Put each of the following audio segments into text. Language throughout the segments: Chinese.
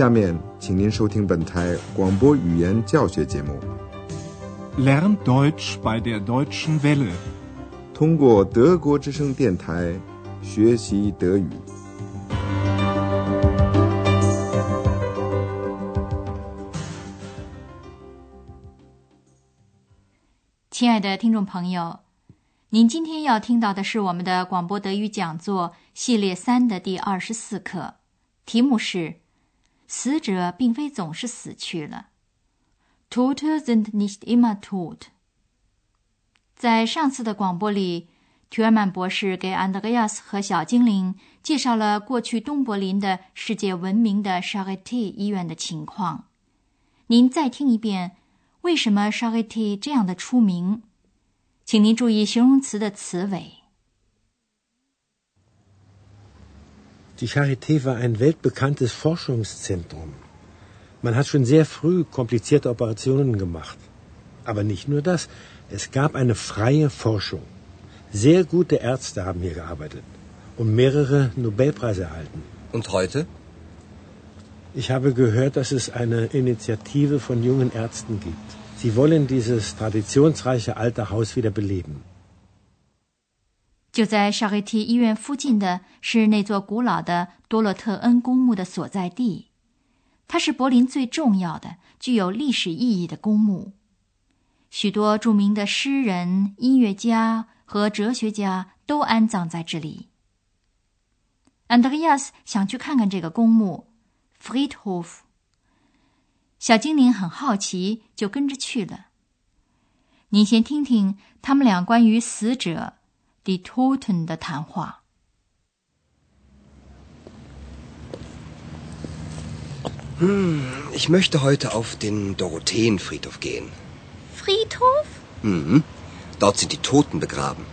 下面，请您收听本台广播语言教学节目。Lern Deutsch bei der Deutschen Welle，通过德国之声电台学习德语。亲爱的听众朋友，您今天要听到的是我们的广播德语讲座系列三的第二十四课，题目是“死者并非总是死去了 ”，Tote sind nicht immer tot。在上次的广播里，图尔曼博士给安德烈亚斯和小精灵介绍了过去东柏林的世界闻名的 Charité 医院的情况。您再听一遍。为什么 Charité 这样的出名？请您注意形容词的词尾。Die Charité war ein weltbekanntes Forschungszentrum. Man hat schon sehr früh komplizierte Operationen gemacht. Aber nicht nur das, es gab eine freie Forschung. Sehr gute Ärzte haben hier gearbeitet und mehrere Nobelpreise erhalten. Und heute? Ich habe gehört, dass es eine Initiative von jungen Ärzten gibt. Sie wollen dieses traditionsreiche alte Haus wieder beleben. 就在沙黑提医院附近的是那座古老的多洛特恩公墓的所在地，它是柏林最重要的、具有历史意义的公墓。许多著名的诗人、音乐家和哲学家都安葬在这里。安德烈亚斯想去看看这个公墓。Friedhof。小精灵很好奇，就跟着去了。您先听听他们俩关于死者 die Toten 的谈话。Hm, ich möchte heute auf den Dorotheenfriedhof gehen. Friedhof? Mhm. Dort sind die Toten begraben.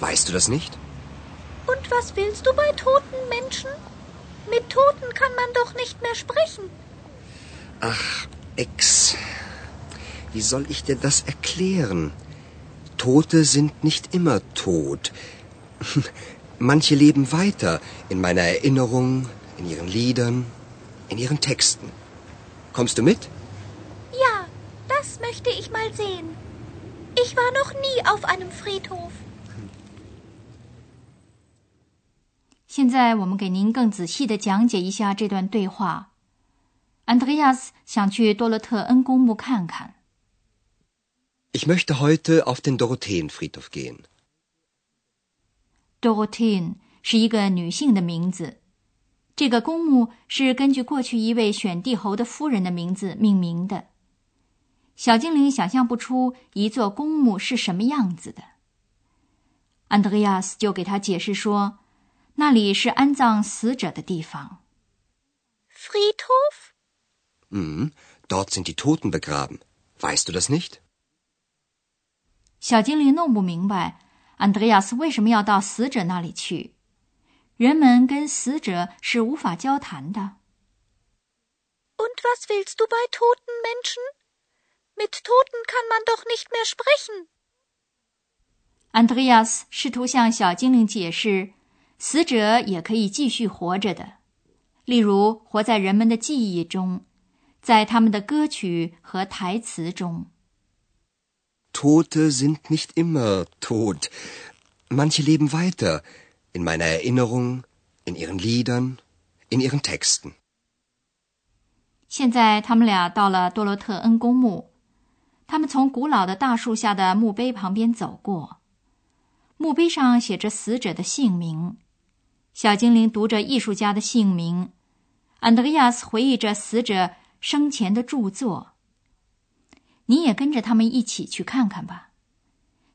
Weißt du das nicht? Und was willst du bei toten Menschen? Mit Toten kann man doch nicht mehr sprechen. Ach, Ex. Wie soll ich dir das erklären? Tote sind nicht immer tot. Manche leben weiter in meiner Erinnerung, in ihren Liedern, in ihren Texten. Kommst du mit? Ja, das möchte ich mal sehen. Ich war noch nie auf einem Friedhof. 现在我们给您更仔细的讲解一下这段对话。安德烈亚斯想去多洛特恩公墓看看。 Ich möchte heute auf den Dorotheenfriedhof gehen. Dorotheen 是一个女性的名字。这个公墓是根据过去一位选帝侯的夫人的名字命名的。小精灵想象不出一座公墓是什么样子的。安德烈亚斯就给他解释说。那里是安葬死者的地方。Friedhof? Hm, dort sind die Toten begraben. Weißt du das nicht? 小精灵弄不明白，安德烈亚斯为什么要到死者那里去？人们跟死者是无法交谈的。Und was willst du bei toten Menschen? Mit Toten kann man doch nicht mehr sprechen. 安德烈亚斯试图向小精灵解释。死者也可以继续活着的，例如活在人们的记忆中，在他们的歌曲和台词中。Tote sind nicht immer tot. Manche leben weiter in meiner Erinnerung, in ihren Liedern, in ihren Texten. 现在他们俩到了多罗特恩公墓，他们从古老的大树下的墓碑旁边走过，墓碑上写着死者的姓名。小精灵读着艺术家的姓名，安德烈亚斯回忆着死者生前的著作。你也跟着他们一起去看看吧。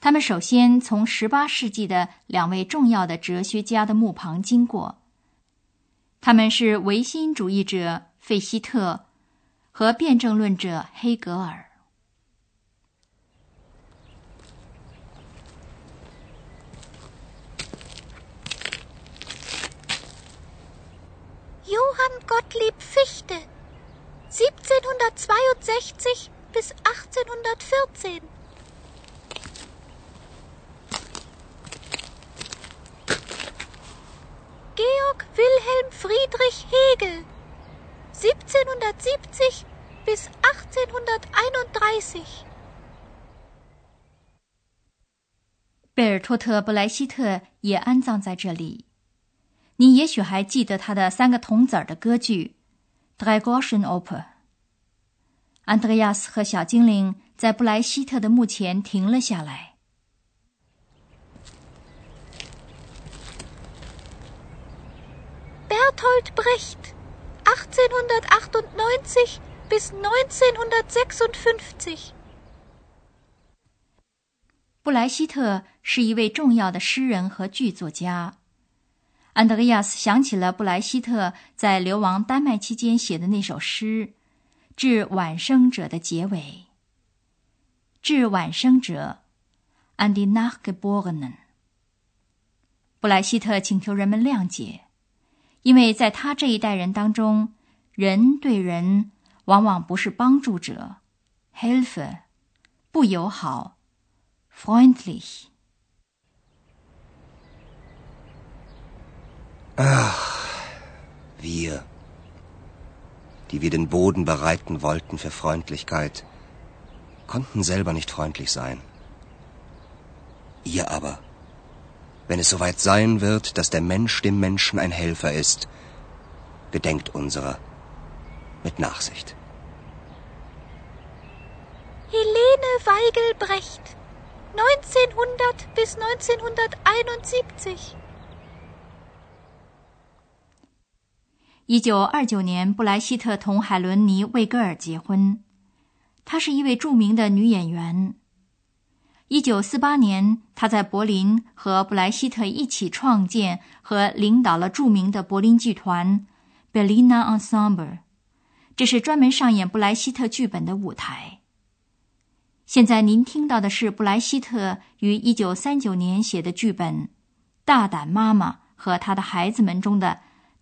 他们首先从十八世纪的两位重要的哲学家的墓旁经过，他们是唯心主义者费希特和辩证论者黑格尔。Johann Gottlieb Fichte 1762 bis 1814. Georg Wilhelm Friedrich Hegel 1770 bis 1831. 贝尔托特·布莱希特也安葬在这里。你也许还记得他的三个童子儿的歌剧《d r e g o r s h e n Oper》。安德烈亚斯和小精灵在布莱希特的墓前停了下来。Bertolt Brecht, 1898 bis 1956。布莱希特是一位重要的诗人和剧作家。安德烈亚斯想起了布莱希特在流亡丹麦期间写的那首诗《致晚生者》的结尾，《致晚生者》，an die Nachgeborenen。布莱希特请求人们谅解，因为在他这一代人当中，人对人往往不是帮助者 （Hilfe），不友好。freundlich. Ach, wir, die wir den Boden bereiten wollten für Freundlichkeit, konnten selber nicht freundlich sein. Ihr aber, wenn es soweit sein wird, dass der Mensch dem Menschen ein Helfer ist, gedenkt unserer mit Nachsicht. Helene Weigelbrecht 1900 bis 1971。一九二九年，布莱希特同海伦妮·魏格尔结婚。她是一位著名的女演员。一九四八年，她在柏林和布莱希特一起创建和领导了著名的柏林剧团 Berliner Ensemble，这是专门上演布莱希特剧本的舞台。现在您听到的是布莱希特于一九三九年写的剧本《大胆妈妈和她的孩子们》中的《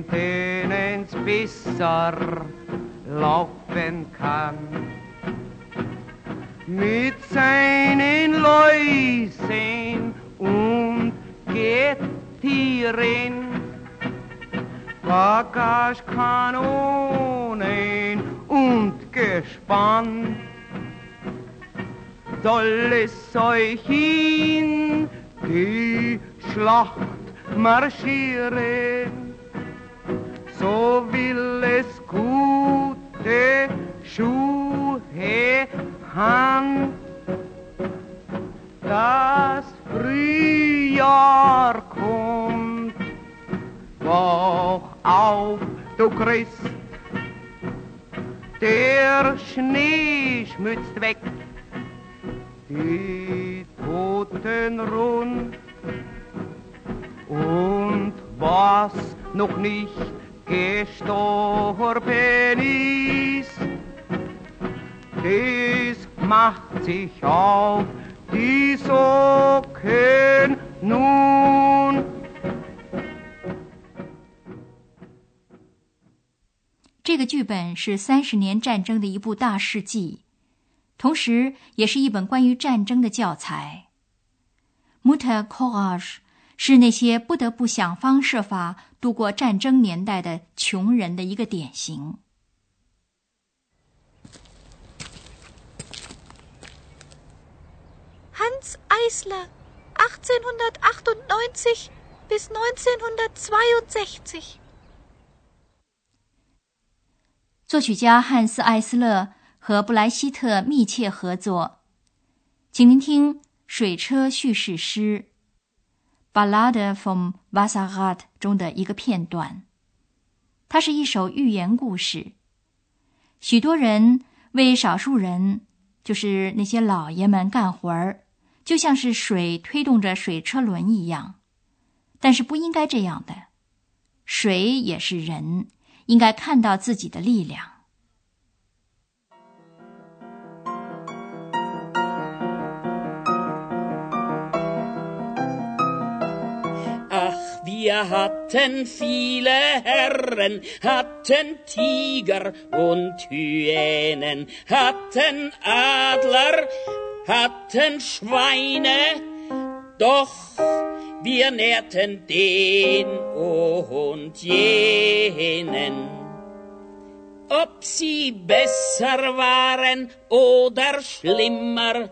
in denen's besser laufen kann. Mit seinen Läusen und Gettieren, Bagagekanonen und Gespann soll es euch in die Schlacht marschieren, so will es gute Schuhe haben. Das Frühjahr kommt, wach auf, du Christ, der Schnee schmützt weg die Toten rund. Und was noch nicht gestorben ist, das macht sich auf die Socken nun. 这个剧本是三十年战争的一部大事记。同时，也是一本关于战争的教材。Mutter Courage 是那些不得不想方设法度过战争年代的穷人的一个典型。Hans Eisler, 1898 bis 1962。作曲家汉斯·艾斯勒。和布莱希特密切合作，请您听水车叙事诗《Ballade vom Wasserrad》中的一个片段。它是一首寓言故事。许多人为少数人，就是那些老爷们干活儿，就像是水推动着水车轮一样。但是不应该这样的，水也是人，应该看到自己的力量。Wir hatten viele Herren, hatten Tiger und Hyänen, hatten Adler, hatten Schweine, doch wir nährten den und jenen. Ob sie besser waren oder schlimmer,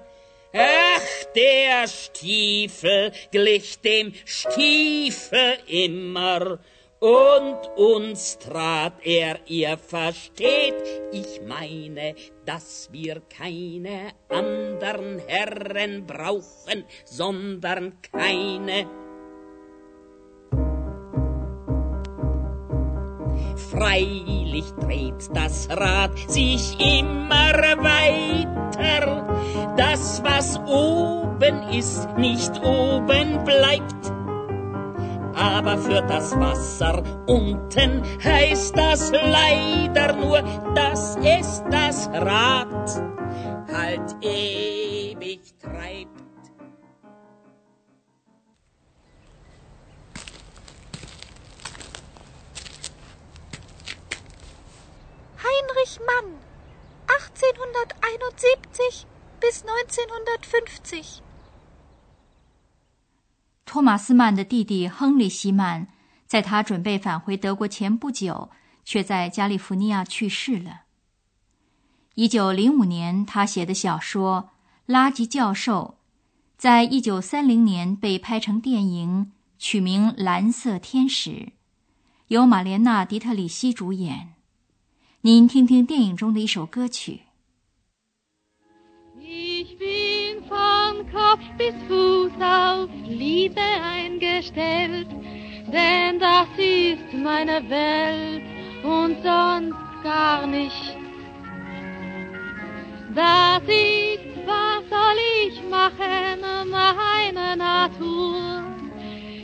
Ach, der Stiefel glich dem Stiefel immer, und uns trat er, ihr versteht, ich meine, dass wir keine andern Herren brauchen, sondern keine. Freilich dreht das Rad sich immer weiter, das, was oben ist, nicht oben bleibt aber für das Wasser unten heißt das leider nur, dass es das Rad halt ewig treibt. Richman 1871 1950托马斯曼的弟弟亨利·希曼，在他准备返回德国前不久，却在加利福尼亚去世了。一九零五年，他写的小说《垃圾教授》，在一九三零年被拍成电影，取名《蓝色天使》，由玛莲娜·迪特里希主演。您听听电影中的一首歌曲。Kopf bis Fuß auf Liebe eingestellt, denn das ist meine Welt und sonst gar nicht. Das ist, was soll ich machen, meine Natur.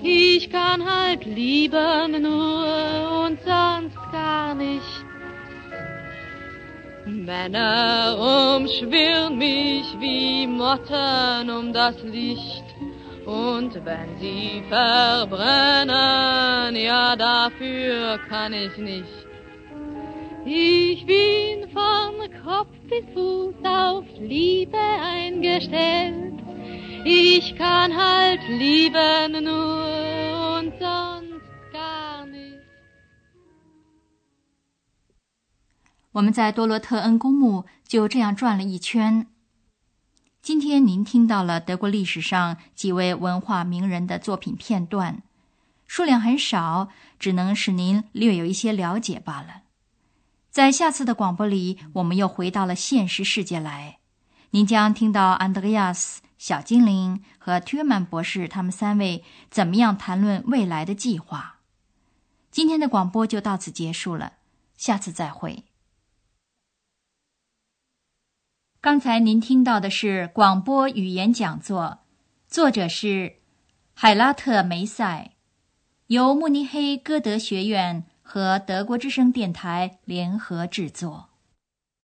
Ich kann halt lieben nur und sonst gar nicht. Männer umschwirren mich wie Motten um das Licht. Und wenn sie verbrennen, ja dafür kann ich nicht. Ich bin von Kopf bis Fuß auf Liebe eingestellt. Ich kann halt lieben nur 我们在多洛特恩公墓就这样转了一圈。今天您听到了德国历史上几位文化名人的作品片段，数量很少，只能使您略有一些了解罢了。在下次的广播里，我们又回到了现实世界来，您将听到安德烈亚斯、小精灵和特曼博士他们三位怎么样谈论未来的计划。今天的广播就到此结束了，下次再会。刚才您听到的是广播语言讲座，作者是海拉特梅塞，由慕尼黑歌德学院和德国之声电台联合制作。